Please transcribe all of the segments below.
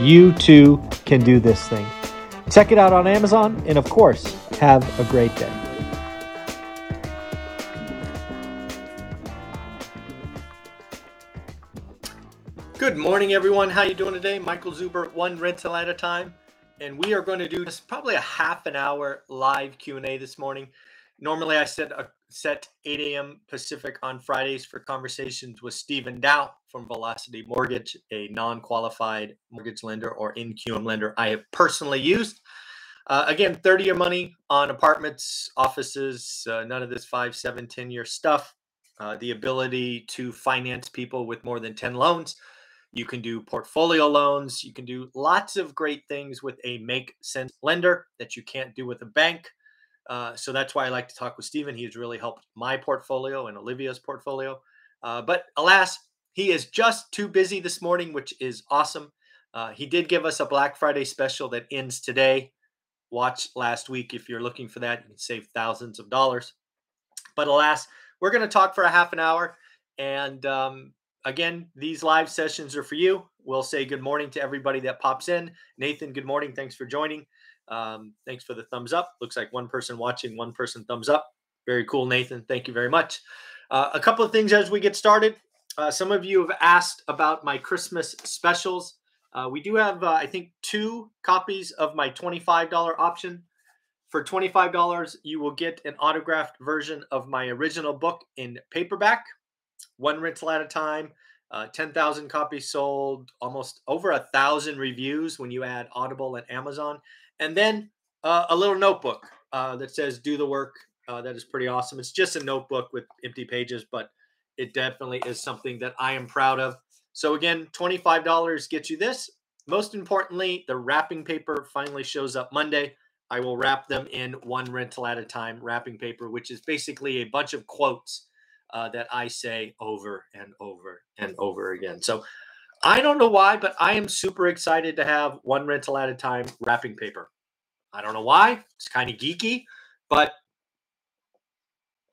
you too can do this thing. Check it out on Amazon, and of course, have a great day. Good morning, everyone. How you doing today? Michael Zuber, one rental at a time, and we are going to do just probably a half an hour live Q and A this morning. Normally, I set a set 8 a.m. Pacific on Fridays for conversations with Stephen Dow from Velocity Mortgage, a non-qualified mortgage lender or NQM lender I have personally used. Uh, again, 30 year money on apartments, offices, uh, none of this five, seven, 10 year stuff. Uh, the ability to finance people with more than 10 loans. You can do portfolio loans. You can do lots of great things with a make sense lender that you can't do with a bank. Uh, so that's why I like to talk with Stephen. He's really helped my portfolio and Olivia's portfolio. Uh, but alas, he is just too busy this morning, which is awesome. Uh, he did give us a Black Friday special that ends today. Watch last week if you're looking for that. You can save thousands of dollars. But alas, we're going to talk for a half an hour. And um, again, these live sessions are for you. We'll say good morning to everybody that pops in. Nathan, good morning. Thanks for joining. Um, thanks for the thumbs up. Looks like one person watching, one person thumbs up. Very cool, Nathan. Thank you very much. Uh, a couple of things as we get started. Uh, some of you have asked about my Christmas specials. Uh, we do have, uh, I think, two copies of my $25 option. For $25, you will get an autographed version of my original book in paperback, one rental at a time. Uh, 10,000 copies sold, almost over a thousand reviews when you add Audible and Amazon and then uh, a little notebook uh, that says "Do the work." That is pretty awesome. It's just a notebook with empty pages, but it definitely is something that I am proud of. So again, twenty-five dollars gets you this. Most importantly, the wrapping paper finally shows up Monday. I will wrap them in one rental at a time wrapping paper, which is basically a bunch of quotes uh, that I say over and over and over again. So I don't know why, but I am super excited to have one rental at a time wrapping paper. I don't know why. It's kind of geeky, but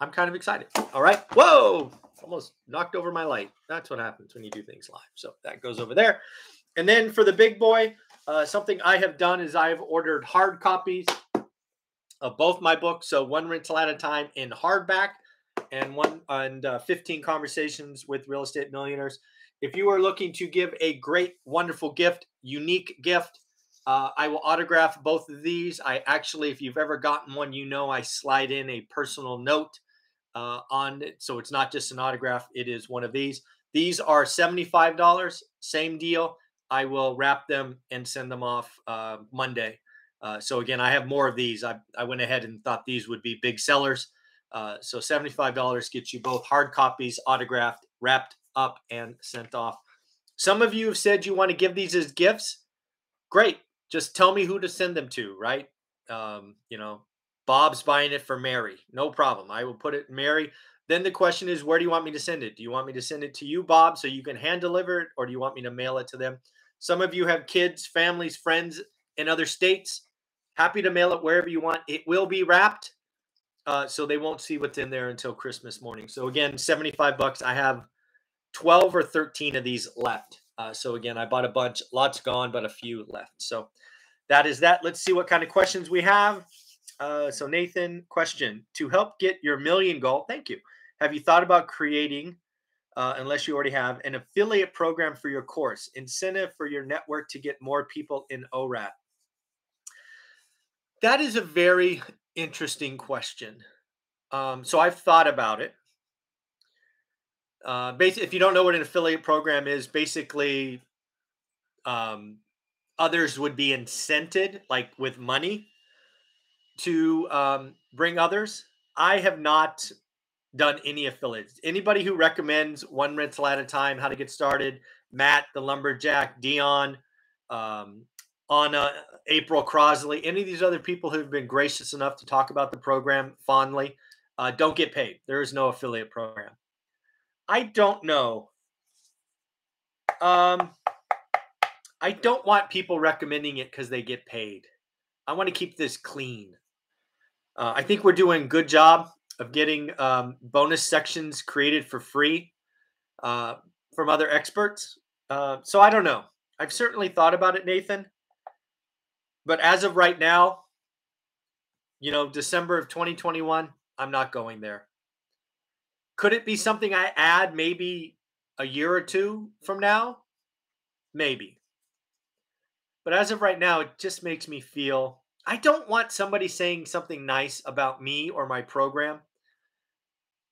I'm kind of excited. All right. Whoa! Almost knocked over my light. That's what happens when you do things live. So that goes over there. And then for the big boy, uh, something I have done is I have ordered hard copies of both my books. So one rental at a time in hardback and one and uh, 15 conversations with real estate millionaires if you are looking to give a great, wonderful gift, unique gift, uh, I will autograph both of these. I actually, if you've ever gotten one, you know I slide in a personal note uh, on it. So it's not just an autograph, it is one of these. These are $75, same deal. I will wrap them and send them off uh, Monday. Uh, so again, I have more of these. I, I went ahead and thought these would be big sellers. Uh, so $75 gets you both hard copies, autographed, wrapped, up and sent off. Some of you have said you want to give these as gifts. Great. Just tell me who to send them to, right? Um, you know, Bob's buying it for Mary. No problem. I will put it in Mary. Then the question is, where do you want me to send it? Do you want me to send it to you, Bob, so you can hand deliver it, or do you want me to mail it to them? Some of you have kids, families, friends in other states. Happy to mail it wherever you want. It will be wrapped, uh, so they won't see what's in there until Christmas morning. So again, seventy-five bucks. I have 12 or 13 of these left. Uh, so again, I bought a bunch, lots gone, but a few left. So that is that. Let's see what kind of questions we have. Uh, so Nathan, question to help get your million goal. Thank you. Have you thought about creating, uh, unless you already have, an affiliate program for your course, incentive for your network to get more people in ORAT? That is a very interesting question. Um, so I've thought about it. Uh, basically, if you don't know what an affiliate program is, basically, um, others would be incented, like with money, to um, bring others. I have not done any affiliates. Anybody who recommends one rental at a time, how to get started, Matt, the lumberjack, Dion, um, on April Crosley, any of these other people who've been gracious enough to talk about the program fondly, uh, don't get paid. There is no affiliate program. I don't know. Um, I don't want people recommending it because they get paid. I want to keep this clean. Uh, I think we're doing a good job of getting um, bonus sections created for free uh, from other experts. Uh, so I don't know. I've certainly thought about it, Nathan. But as of right now, you know, December of 2021, I'm not going there. Could it be something I add maybe a year or two from now? Maybe. But as of right now, it just makes me feel I don't want somebody saying something nice about me or my program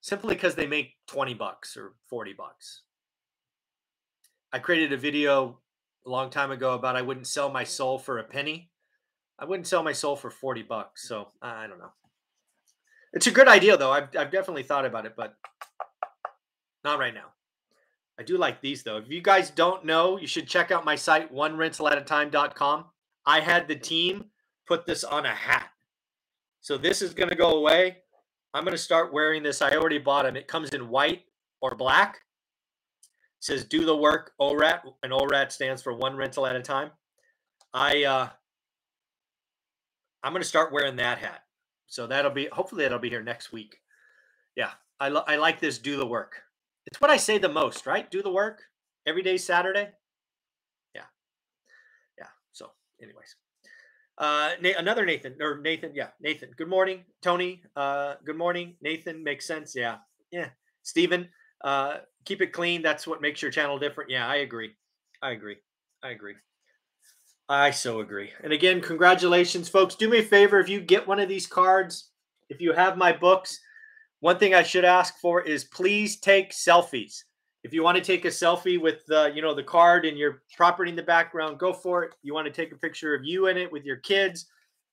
simply because they make 20 bucks or 40 bucks. I created a video a long time ago about I wouldn't sell my soul for a penny. I wouldn't sell my soul for 40 bucks. So I don't know. It's a good idea though. I've, I've definitely thought about it, but not right now. I do like these though. If you guys don't know, you should check out my site, one rental at a time.com. I had the team put this on a hat. So this is going to go away. I'm going to start wearing this. I already bought them. It comes in white or black. It says do the work ORAT, and ORAT stands for one rental at a time. I uh I'm going to start wearing that hat. So that'll be hopefully that'll be here next week. Yeah, I I like this do the work. It's what I say the most, right? Do the work every day Saturday. Yeah. Yeah. So, anyways. Uh, another Nathan or Nathan, yeah, Nathan. Good morning, Tony. Uh, good morning, Nathan. Makes sense. Yeah, yeah. Stephen, uh, keep it clean. That's what makes your channel different. Yeah, I agree. I agree. I agree. I so agree. And again, congratulations, folks. Do me a favor if you get one of these cards, if you have my books, one thing I should ask for is please take selfies. If you want to take a selfie with the, you know, the card and your property in the background, go for it. You want to take a picture of you in it with your kids,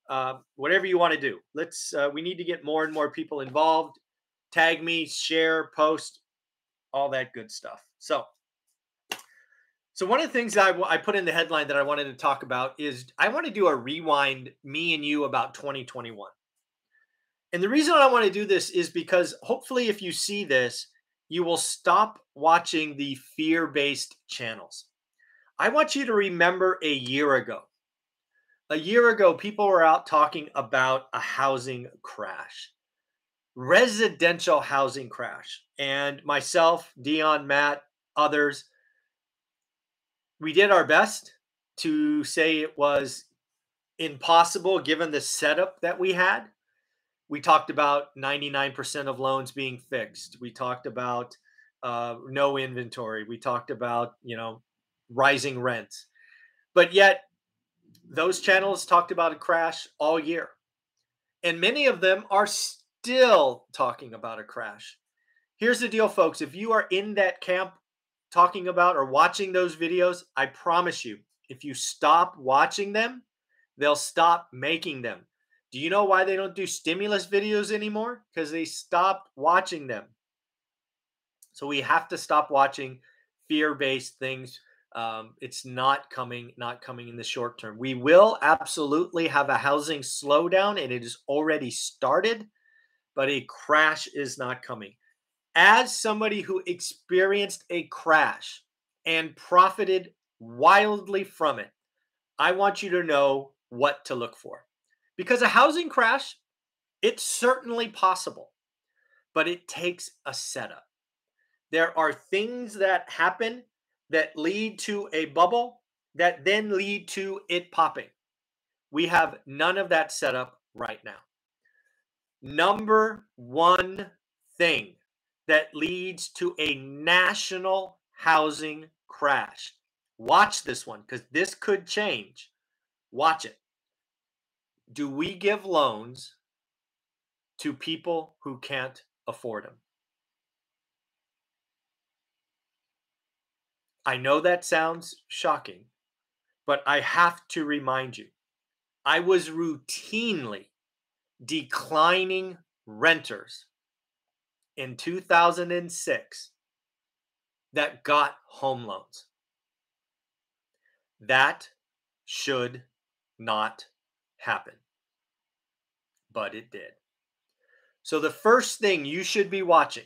uh, whatever you want to do. Let's. Uh, we need to get more and more people involved. Tag me, share, post, all that good stuff. So, so one of the things I, I put in the headline that I wanted to talk about is I want to do a rewind, me and you about 2021. And the reason I want to do this is because hopefully, if you see this, you will stop watching the fear based channels. I want you to remember a year ago. A year ago, people were out talking about a housing crash, residential housing crash. And myself, Dion, Matt, others, we did our best to say it was impossible given the setup that we had we talked about 99% of loans being fixed. We talked about uh, no inventory. We talked about, you know, rising rents. But yet, those channels talked about a crash all year. And many of them are still talking about a crash. Here's the deal, folks. If you are in that camp talking about or watching those videos, I promise you, if you stop watching them, they'll stop making them. Do you know why they don't do stimulus videos anymore? Because they stopped watching them. So we have to stop watching fear-based things. Um, it's not coming, not coming in the short term. We will absolutely have a housing slowdown, and it has already started, but a crash is not coming. As somebody who experienced a crash and profited wildly from it, I want you to know what to look for. Because a housing crash, it's certainly possible, but it takes a setup. There are things that happen that lead to a bubble that then lead to it popping. We have none of that setup right now. Number one thing that leads to a national housing crash. Watch this one because this could change. Watch it do we give loans to people who can't afford them? I know that sounds shocking, but I have to remind you I was routinely declining renters in 2006 that got home loans. That should not happen. But it did. So the first thing you should be watching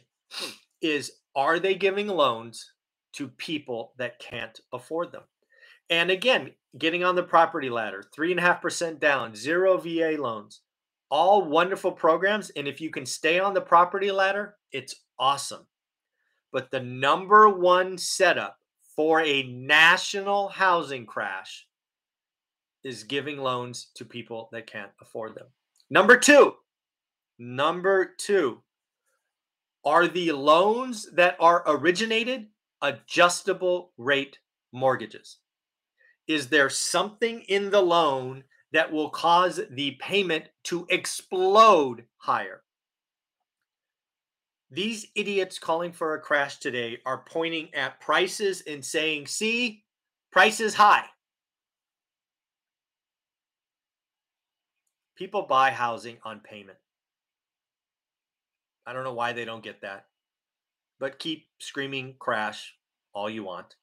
is are they giving loans to people that can't afford them? And again, getting on the property ladder, three and a half percent down, zero VA loans, all wonderful programs. And if you can stay on the property ladder, it's awesome. But the number one setup for a national housing crash is giving loans to people that can't afford them. Number two, number two, are the loans that are originated adjustable rate mortgages? Is there something in the loan that will cause the payment to explode higher? These idiots calling for a crash today are pointing at prices and saying, see, price is high. People buy housing on payment. I don't know why they don't get that. But keep screaming crash all you want.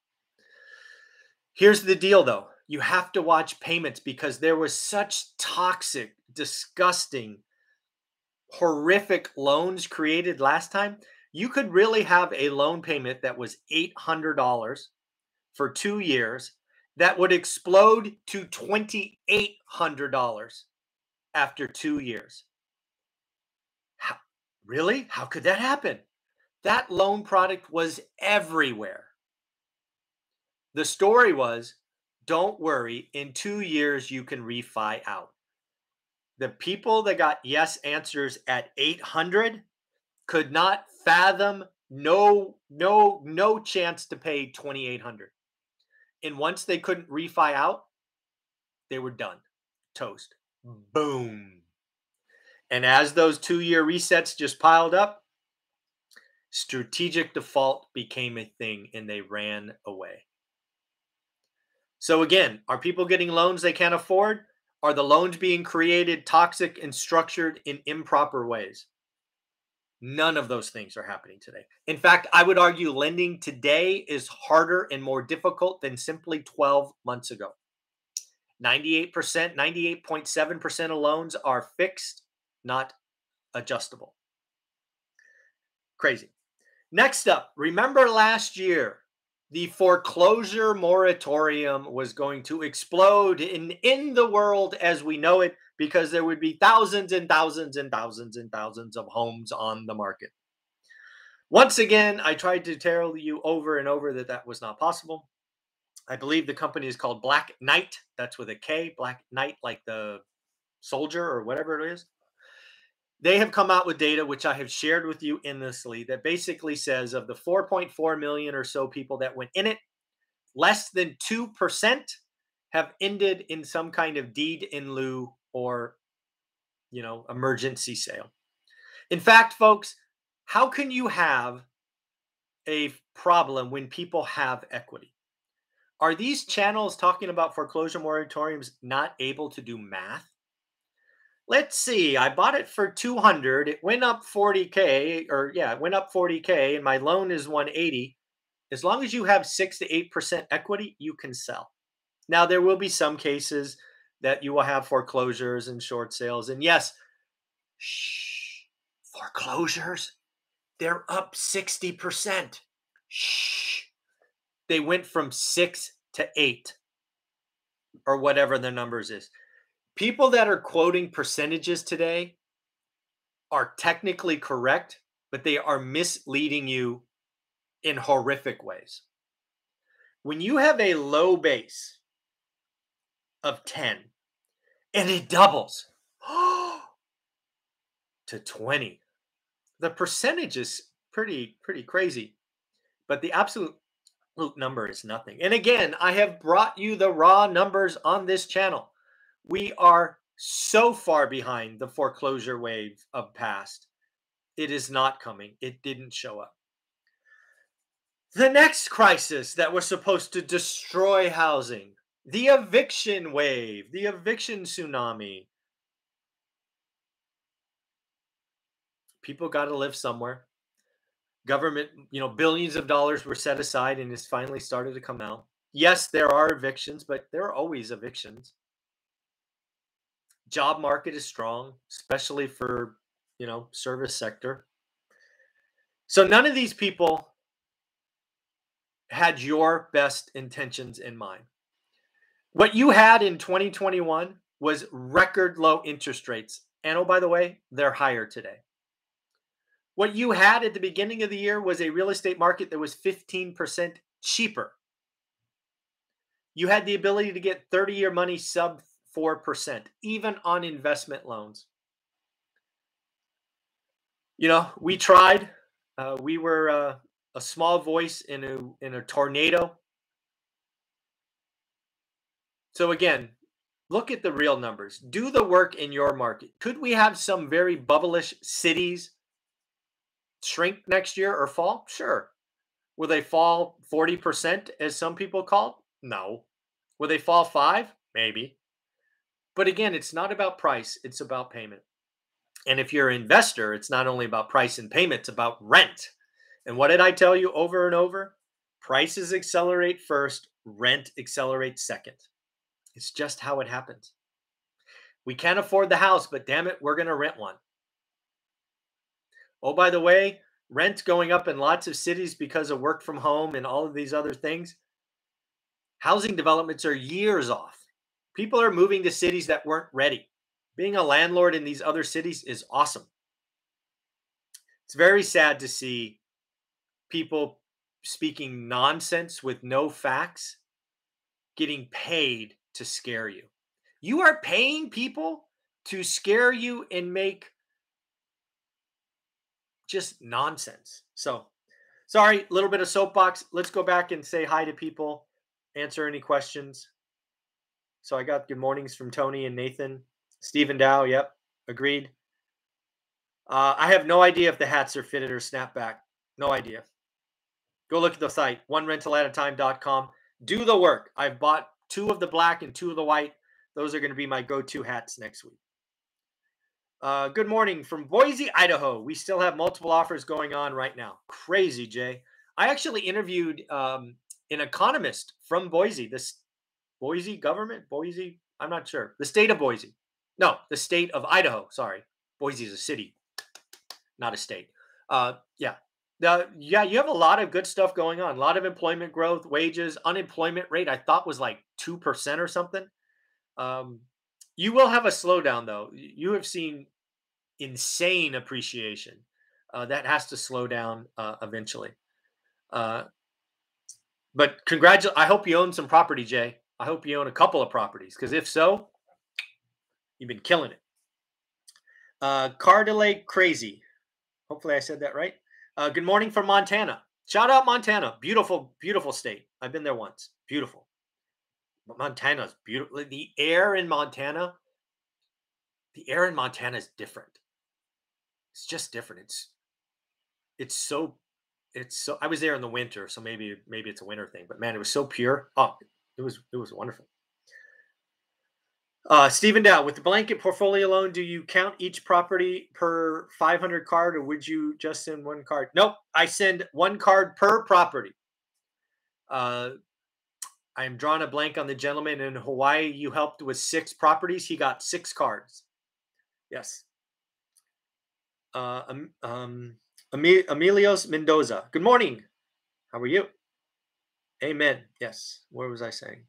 Here's the deal though you have to watch payments because there was such toxic, disgusting, horrific loans created last time. You could really have a loan payment that was $800 for two years that would explode to $2,800 after two years. How, really? How could that happen? That loan product was everywhere. The story was don't worry, in two years, you can refi out. The people that got yes answers at 800 could not fathom no no no chance to pay 2800 and once they couldn't refi out they were done toast Mm. Boom. And as those two year resets just piled up, strategic default became a thing and they ran away. So, again, are people getting loans they can't afford? Are the loans being created toxic and structured in improper ways? None of those things are happening today. In fact, I would argue lending today is harder and more difficult than simply 12 months ago. 98%, 98.7% of loans are fixed, not adjustable. Crazy. Next up, remember last year, the foreclosure moratorium was going to explode in, in the world as we know it because there would be thousands and thousands and thousands and thousands of homes on the market. Once again, I tried to tell you over and over that that was not possible. I believe the company is called Black Knight. That's with a K, Black Knight, like the soldier or whatever it is. They have come out with data, which I have shared with you endlessly, that basically says of the 4.4 million or so people that went in it, less than 2% have ended in some kind of deed in lieu or, you know, emergency sale. In fact, folks, how can you have a problem when people have equity? Are these channels talking about foreclosure moratoriums not able to do math? Let's see. I bought it for 200. It went up 40k or yeah, it went up 40k and my loan is 180. As long as you have 6 to 8% equity, you can sell. Now there will be some cases that you will have foreclosures and short sales and yes, shh, foreclosures they're up 60%. Shh they went from six to eight or whatever the numbers is. People that are quoting percentages today are technically correct, but they are misleading you in horrific ways. When you have a low base of 10 and it doubles to 20, the percentage is pretty pretty crazy. But the absolute absolute number is nothing. And again, I have brought you the raw numbers on this channel. We are so far behind the foreclosure wave of past. It is not coming. It didn't show up. The next crisis that was supposed to destroy housing, the eviction wave, the eviction tsunami. People got to live somewhere government, you know, billions of dollars were set aside and it's finally started to come out. Yes, there are evictions, but there are always evictions. job market is strong, especially for, you know, service sector. So none of these people had your best intentions in mind. What you had in 2021 was record low interest rates. And oh, by the way, they're higher today. What you had at the beginning of the year was a real estate market that was 15% cheaper. You had the ability to get 30 year money sub 4%, even on investment loans. You know, we tried. Uh, we were uh, a small voice in a, in a tornado. So, again, look at the real numbers. Do the work in your market. Could we have some very bubblish cities shrink next year or fall? Sure. Will they fall 40% as some people called? No. Will they fall 5? Maybe. But again, it's not about price, it's about payment. And if you're an investor, it's not only about price and payment, it's about rent. And what did I tell you over and over? Prices accelerate first, rent accelerates second. It's just how it happens. We can't afford the house, but damn it, we're going to rent one. Oh, by the way, rent going up in lots of cities because of work from home and all of these other things. Housing developments are years off. People are moving to cities that weren't ready. Being a landlord in these other cities is awesome. It's very sad to see people speaking nonsense with no facts getting paid to scare you. You are paying people to scare you and make just nonsense. So, sorry, a little bit of soapbox. Let's go back and say hi to people, answer any questions. So, I got good mornings from Tony and Nathan. Stephen Dow, yep, agreed. Uh, I have no idea if the hats are fitted or snapback. No idea. Go look at the site, one rental at a. Do the work. I've bought two of the black and two of the white. Those are going to be my go to hats next week. Uh, good morning from Boise, Idaho. We still have multiple offers going on right now. Crazy, Jay. I actually interviewed um, an economist from Boise, this Boise government, Boise, I'm not sure, the state of Boise. No, the state of Idaho. Sorry. Boise is a city, not a state. Uh, yeah. Yeah, you have a lot of good stuff going on. A lot of employment growth, wages, unemployment rate, I thought was like 2% or something. Um, you will have a slowdown, though. You have seen insane appreciation. Uh, that has to slow down uh, eventually. Uh, but congratulations! I hope you own some property, Jay. I hope you own a couple of properties, because if so, you've been killing it. Uh, Car delay crazy. Hopefully, I said that right. Uh, good morning from Montana. Shout out Montana. Beautiful, beautiful state. I've been there once. Beautiful. Montana's beautiful. The air in Montana, the air in Montana is different. It's just different. It's it's so it's so I was there in the winter, so maybe maybe it's a winter thing, but man, it was so pure. Oh, it was it was wonderful. Uh, Stephen Dow, with the blanket portfolio loan, do you count each property per 500 card or would you just send one card? Nope, I send one card per property. Uh, I'm drawing a blank on the gentleman in Hawaii. You helped with six properties. He got six cards. Yes. Uh, um, um, Emilios Mendoza. Good morning. How are you? Amen. Yes. What was I saying?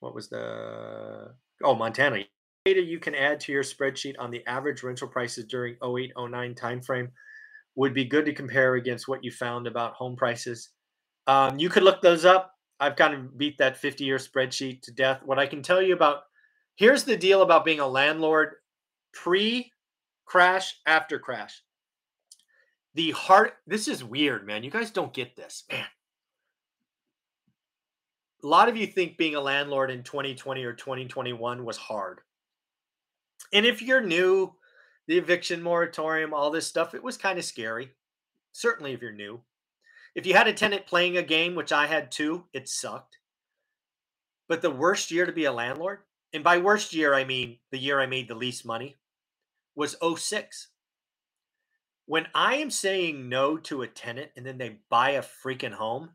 What was the oh Montana data you can add to your spreadsheet on the average rental prices during 08 09 timeframe would be good to compare against what you found about home prices. Um, you could look those up. I've kind of beat that 50 year spreadsheet to death. What I can tell you about here's the deal about being a landlord pre crash, after crash. The heart, this is weird, man. You guys don't get this, man. A lot of you think being a landlord in 2020 or 2021 was hard. And if you're new, the eviction moratorium, all this stuff, it was kind of scary. Certainly if you're new. If you had a tenant playing a game, which I had too, it sucked. But the worst year to be a landlord, and by worst year, I mean the year I made the least money, was 06. When I am saying no to a tenant and then they buy a freaking home,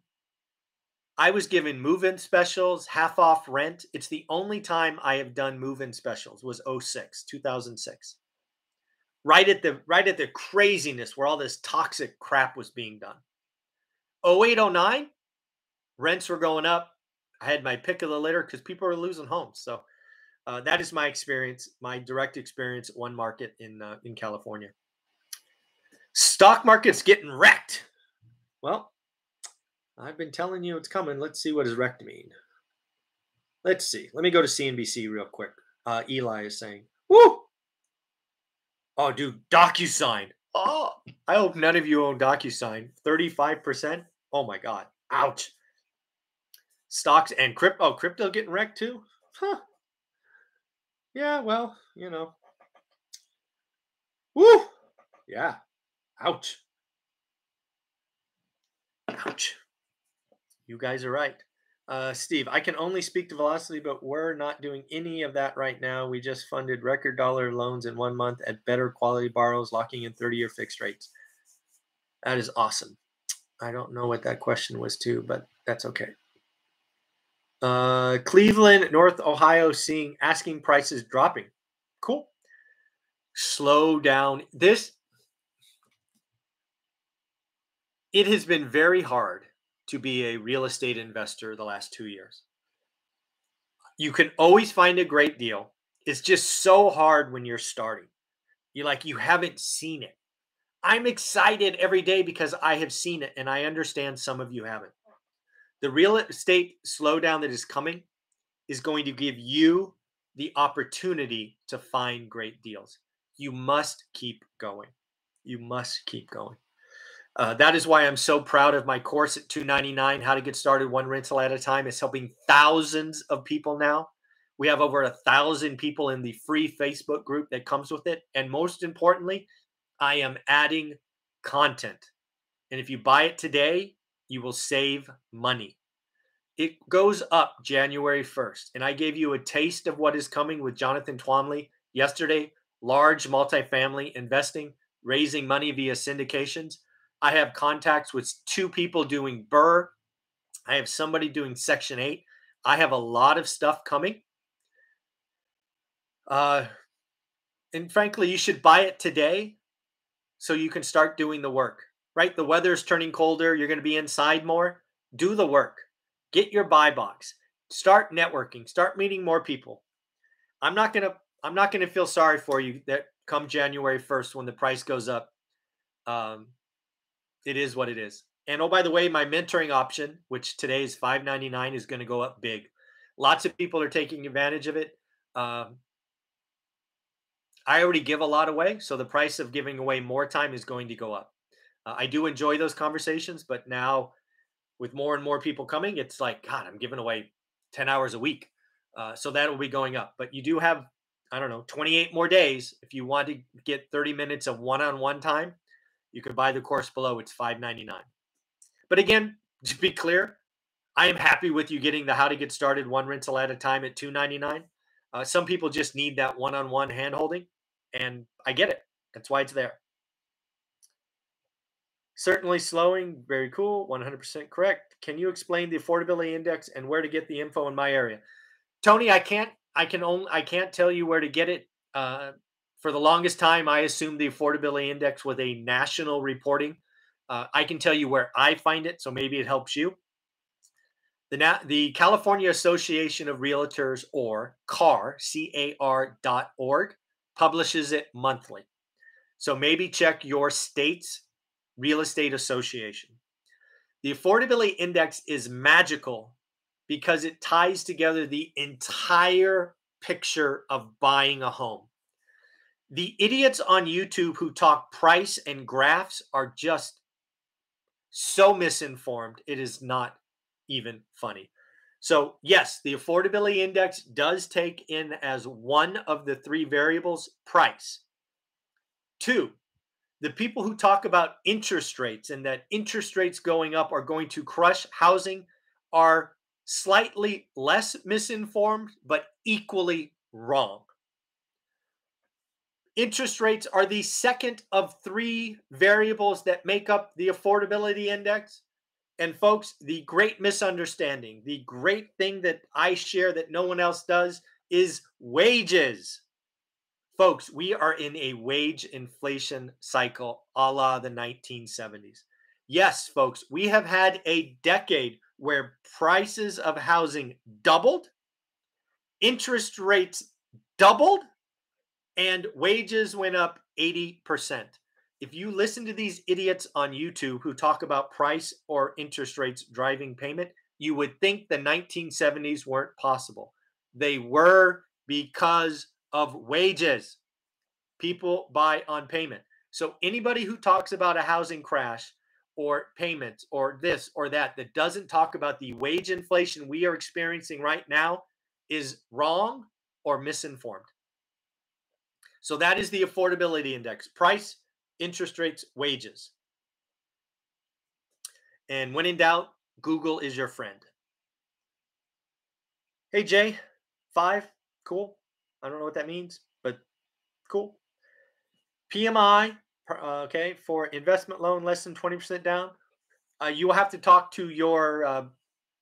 I was given move-in specials, half off rent. It's the only time I have done move-in specials was 06, 2006. Right at the right at the craziness where all this toxic crap was being done. 0809, rents were going up. I had my pick of the litter because people were losing homes. So uh, that is my experience, my direct experience one market in uh, in California. Stock market's getting wrecked. Well, I've been telling you it's coming. Let's see what does wrecked mean. Let's see. Let me go to CNBC real quick. Uh, Eli is saying, "Woo! Oh, dude, DocuSign. Oh, I hope none of you own DocuSign. Thirty-five percent. Oh my God. Ouch. Stocks and crypto. Oh, crypto getting wrecked too. Huh. Yeah. Well, you know. Woo. Yeah. Ouch. Ouch. You guys are right. Uh, Steve, I can only speak to velocity, but we're not doing any of that right now. We just funded record dollar loans in one month at better quality borrows, locking in 30 year fixed rates. That is awesome. I don't know what that question was too, but that's okay. Uh, Cleveland, North Ohio, seeing asking prices dropping. Cool. Slow down. This it has been very hard to be a real estate investor the last two years. You can always find a great deal. It's just so hard when you're starting. You're like you haven't seen it. I'm excited every day because I have seen it and I understand some of you haven't. The real estate slowdown that is coming is going to give you the opportunity to find great deals. You must keep going. You must keep going. Uh, that is why I'm so proud of my course at 299 How to Get Started One Rental at a Time. It's helping thousands of people now. We have over a thousand people in the free Facebook group that comes with it. And most importantly, I am adding content. And if you buy it today, you will save money. It goes up January 1st. And I gave you a taste of what is coming with Jonathan Twombly yesterday large multifamily investing, raising money via syndications. I have contacts with two people doing BRRRR. I have somebody doing Section 8. I have a lot of stuff coming. Uh, and frankly, you should buy it today so you can start doing the work, right? The weather's turning colder. You're going to be inside more. Do the work. Get your buy box. Start networking. Start meeting more people. I'm not going to I'm not going to feel sorry for you that come January 1st when the price goes up. Um, it is what it is. And oh, by the way, my mentoring option, which today is five ninety nine, is going to go up big. Lots of people are taking advantage of it. Um, I already give a lot away, so the price of giving away more time is going to go up. Uh, I do enjoy those conversations, but now with more and more people coming, it's like God, I'm giving away ten hours a week, uh, so that will be going up. But you do have, I don't know, 28 more days if you want to get 30 minutes of one-on-one time you can buy the course below. It's five ninety nine. But again, to be clear, I am happy with you getting the how to get started one rental at a time at two ninety nine. Uh, some people just need that one on one hand holding, and I get it. That's why it's there. Certainly slowing, very cool, 100% correct. Can you explain the affordability index and where to get the info in my area? Tony, I can't I can only I can't tell you where to get it. Uh, for the longest time, I assumed the affordability index was a national reporting. Uh, I can tell you where I find it, so maybe it helps you. The, Na- the California Association of Realtors, or CAR, C-A-R dot org, publishes it monthly. So maybe check your state's real estate association. The affordability index is magical because it ties together the entire picture of buying a home the idiots on YouTube who talk price and graphs are just so misinformed. It is not even funny. So, yes, the affordability index does take in as one of the three variables price. Two, the people who talk about interest rates and that interest rates going up are going to crush housing are slightly less misinformed, but equally wrong. Interest rates are the second of three variables that make up the affordability index. And folks, the great misunderstanding, the great thing that I share that no one else does is wages. Folks, we are in a wage inflation cycle a la the 1970s. Yes, folks, we have had a decade where prices of housing doubled, interest rates doubled, and wages went up 80%. If you listen to these idiots on YouTube who talk about price or interest rates driving payment, you would think the 1970s weren't possible. They were because of wages. People buy on payment. So anybody who talks about a housing crash or payments or this or that that doesn't talk about the wage inflation we are experiencing right now is wrong or misinformed. So that is the affordability index price, interest rates, wages. And when in doubt, Google is your friend. Hey, Jay, five, cool. I don't know what that means, but cool. PMI, uh, okay, for investment loan less than 20% down. Uh, you will have to talk to your uh,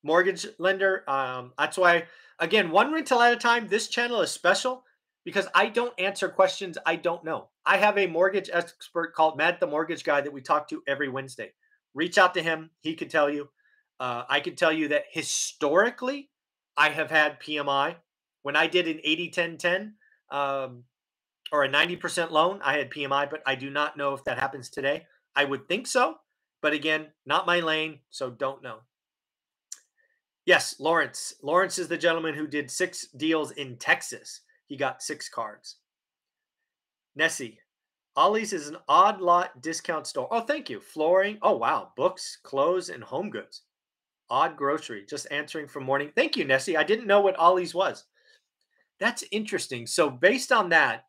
mortgage lender. Um, that's why, again, one rental at a time. This channel is special because I don't answer questions I don't know. I have a mortgage expert called Matt the Mortgage Guy that we talk to every Wednesday. Reach out to him. He could tell you. Uh, I could tell you that historically, I have had PMI. When I did an 80 10 10 um, or a 90% loan, I had PMI, but I do not know if that happens today. I would think so. But again, not my lane, so don't know. Yes, Lawrence. Lawrence is the gentleman who did six deals in Texas. He got six cards. Nessie, Ollie's is an odd lot discount store. Oh, thank you. Flooring. Oh, wow. Books, clothes, and home goods. Odd grocery. Just answering from morning. Thank you, Nessie. I didn't know what Ollie's was. That's interesting. So, based on that,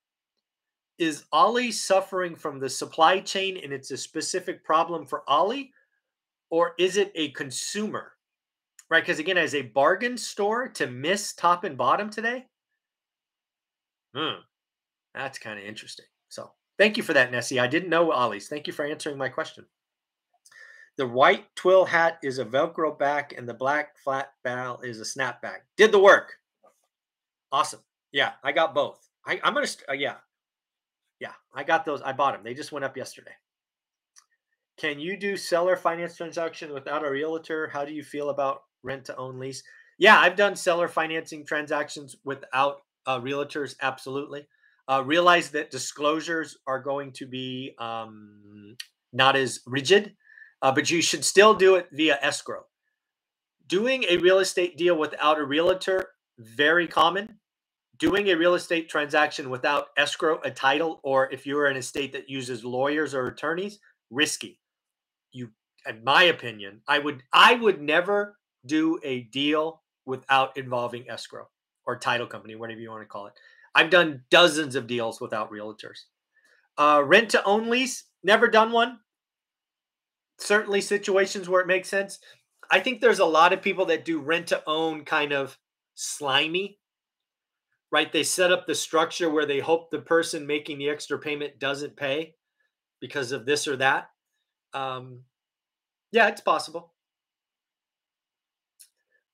is Ollie suffering from the supply chain and it's a specific problem for Ollie, Or is it a consumer? Right? Because again, as a bargain store to miss top and bottom today, Hmm. That's kind of interesting. So thank you for that, Nessie. I didn't know Ollie's. Thank you for answering my question. The white twill hat is a Velcro back, and the black flat ball is a snapback. Did the work. Awesome. Yeah, I got both. I, am gonna. Uh, yeah, yeah, I got those. I bought them. They just went up yesterday. Can you do seller finance transaction without a realtor? How do you feel about rent to own lease? Yeah, I've done seller financing transactions without uh, realtors, absolutely. Uh, realize that disclosures are going to be um, not as rigid, uh, but you should still do it via escrow. Doing a real estate deal without a realtor, very common. Doing a real estate transaction without escrow, a title, or if you're in a state that uses lawyers or attorneys, risky. You, in my opinion, I would I would never do a deal without involving escrow or title company, whatever you want to call it. I've done dozens of deals without realtors. Uh, rent to own lease, never done one. Certainly situations where it makes sense. I think there's a lot of people that do rent to own kind of slimy, right? They set up the structure where they hope the person making the extra payment doesn't pay because of this or that. Um, yeah, it's possible.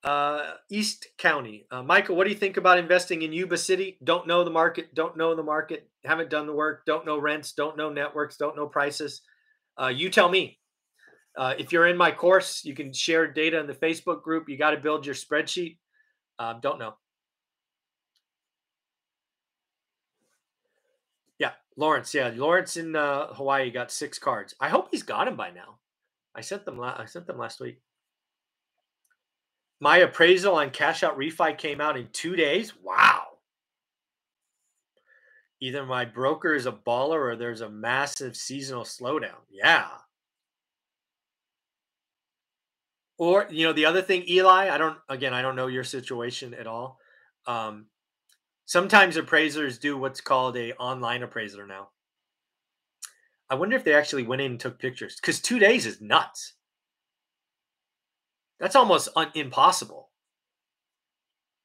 Uh, East County. Uh, Michael, what do you think about investing in Yuba City? Don't know the market, don't know the market, haven't done the work, don't know rents, don't know networks, don't know prices. Uh, you tell me. Uh, if you're in my course, you can share data in the Facebook group. You got to build your spreadsheet. Um, don't know. Yeah, Lawrence. Yeah, Lawrence in uh, Hawaii got six cards. I hope he's got them by now. I sent them. La- I sent them last week. My appraisal on cash out refi came out in two days. Wow. Either my broker is a baller or there's a massive seasonal slowdown. Yeah. Or, you know, the other thing, Eli, I don't, again, I don't know your situation at all. Um, sometimes appraisers do what's called a online appraiser now. I wonder if they actually went in and took pictures because two days is nuts. That's almost un- impossible.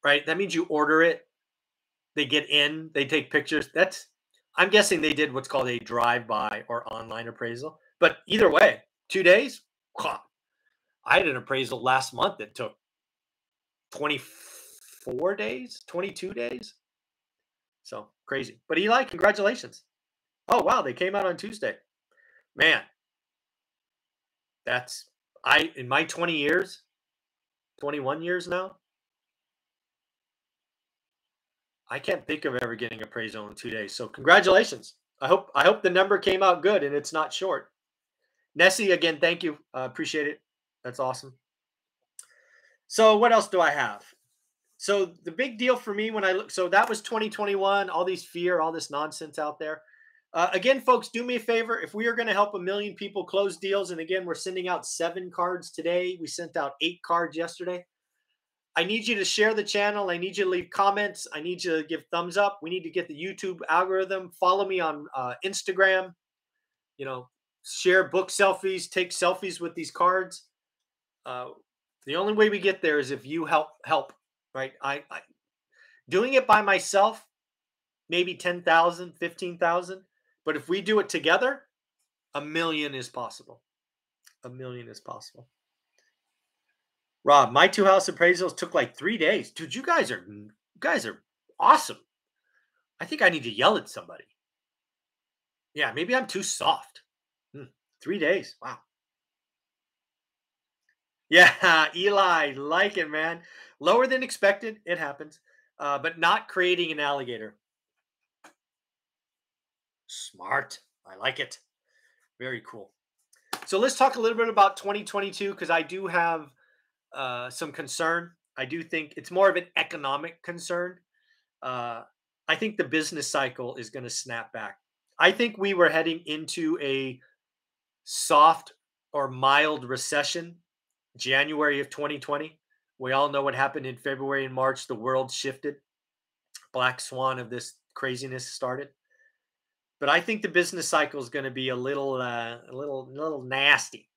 Right? That means you order it, they get in, they take pictures. That's I'm guessing they did what's called a drive-by or online appraisal. But either way, 2 days, I had an appraisal last month that took 24 days, 22 days. So crazy. But Eli, congratulations. Oh, wow. They came out on Tuesday. Man, that's, I, in my 20 years, 21 years now, I can't think of ever getting appraisal in two days. So congratulations. I hope I hope the number came out good and it's not short. Nessie, again, thank you. Uh, appreciate it. That's awesome. So what else do I have? So the big deal for me when I look, so that was 2021, all these fear, all this nonsense out there. Uh, again, folks, do me a favor. If we are going to help a million people close deals, and again, we're sending out seven cards today. We sent out eight cards yesterday. I need you to share the channel. I need you to leave comments. I need you to give thumbs up. We need to get the YouTube algorithm. Follow me on uh, Instagram. You know, share book selfies, take selfies with these cards. Uh, the only way we get there is if you help help, right? I, I doing it by myself, maybe 10,000, 15,000, but if we do it together, a million is possible. A million is possible. Rob, my two house appraisals took like three days. Dude, you guys are you guys are awesome. I think I need to yell at somebody. Yeah, maybe I'm too soft. Hmm, three days. Wow. Yeah, Eli, like it, man. Lower than expected. It happens. Uh, but not creating an alligator. Smart. I like it. Very cool. So let's talk a little bit about 2022 because I do have uh, some concern. I do think it's more of an economic concern. Uh, I think the business cycle is going to snap back. I think we were heading into a soft or mild recession January of 2020. We all know what happened in February and March. The world shifted. Black swan of this craziness started. But I think the business cycle is going to be a little, uh, a little, a little nasty.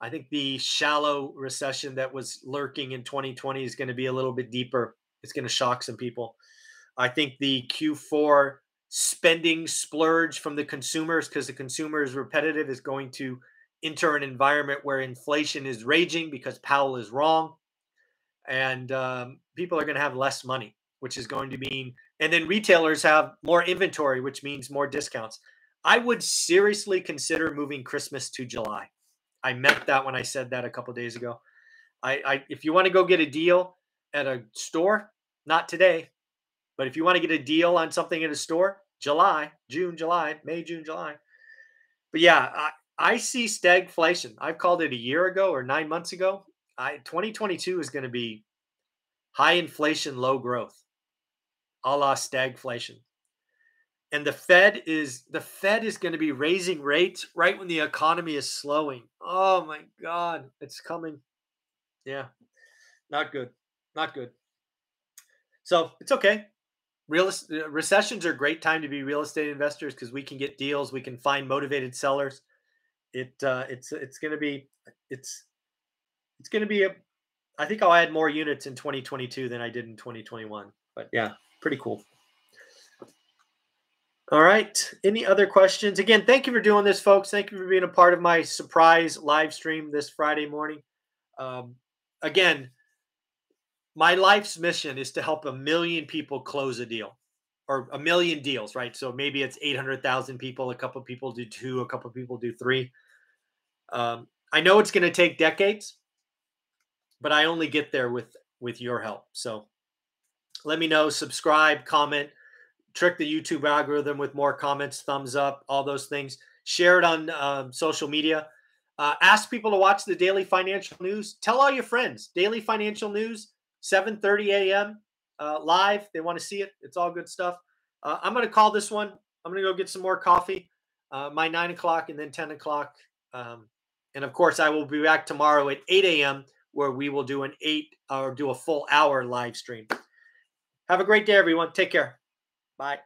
I think the shallow recession that was lurking in 2020 is going to be a little bit deeper. It's going to shock some people. I think the Q4 spending splurge from the consumers, because the consumer is repetitive, is going to enter an environment where inflation is raging because Powell is wrong. And um, people are going to have less money, which is going to mean, and then retailers have more inventory, which means more discounts. I would seriously consider moving Christmas to July. I meant that when I said that a couple days ago. I, I if you want to go get a deal at a store, not today, but if you want to get a deal on something in a store, July, June, July, May, June, July. But yeah, I, I see stagflation. I've called it a year ago or nine months ago. I 2022 is going to be high inflation, low growth, a la stagflation and the Fed is the Fed is going to be raising rates right when the economy is slowing. Oh my God, it's coming. Yeah, not good, not good. So it's okay. Real uh, recessions are a great time to be real estate investors because we can get deals, we can find motivated sellers. It uh, it's it's going to be it's it's going to be a. I think I'll add more units in 2022 than I did in 2021. But yeah, pretty cool. All right. Any other questions? Again, thank you for doing this, folks. Thank you for being a part of my surprise live stream this Friday morning. Um, again, my life's mission is to help a million people close a deal or a million deals, right? So maybe it's 800,000 people, a couple people do two, a couple people do three. Um, I know it's going to take decades, but I only get there with with your help. So let me know, subscribe, comment trick the YouTube algorithm with more comments, thumbs up, all those things. Share it on um, social media. Uh, ask people to watch the daily financial news. Tell all your friends. Daily financial news, 7:30 a.m. Uh, live. They want to see it. It's all good stuff. Uh, I'm going to call this one. I'm going to go get some more coffee. Uh, my nine o'clock and then 10 o'clock. Um, and of course, I will be back tomorrow at 8 a.m. where we will do an eight or do a full hour live stream. Have a great day, everyone. Take care. Bye.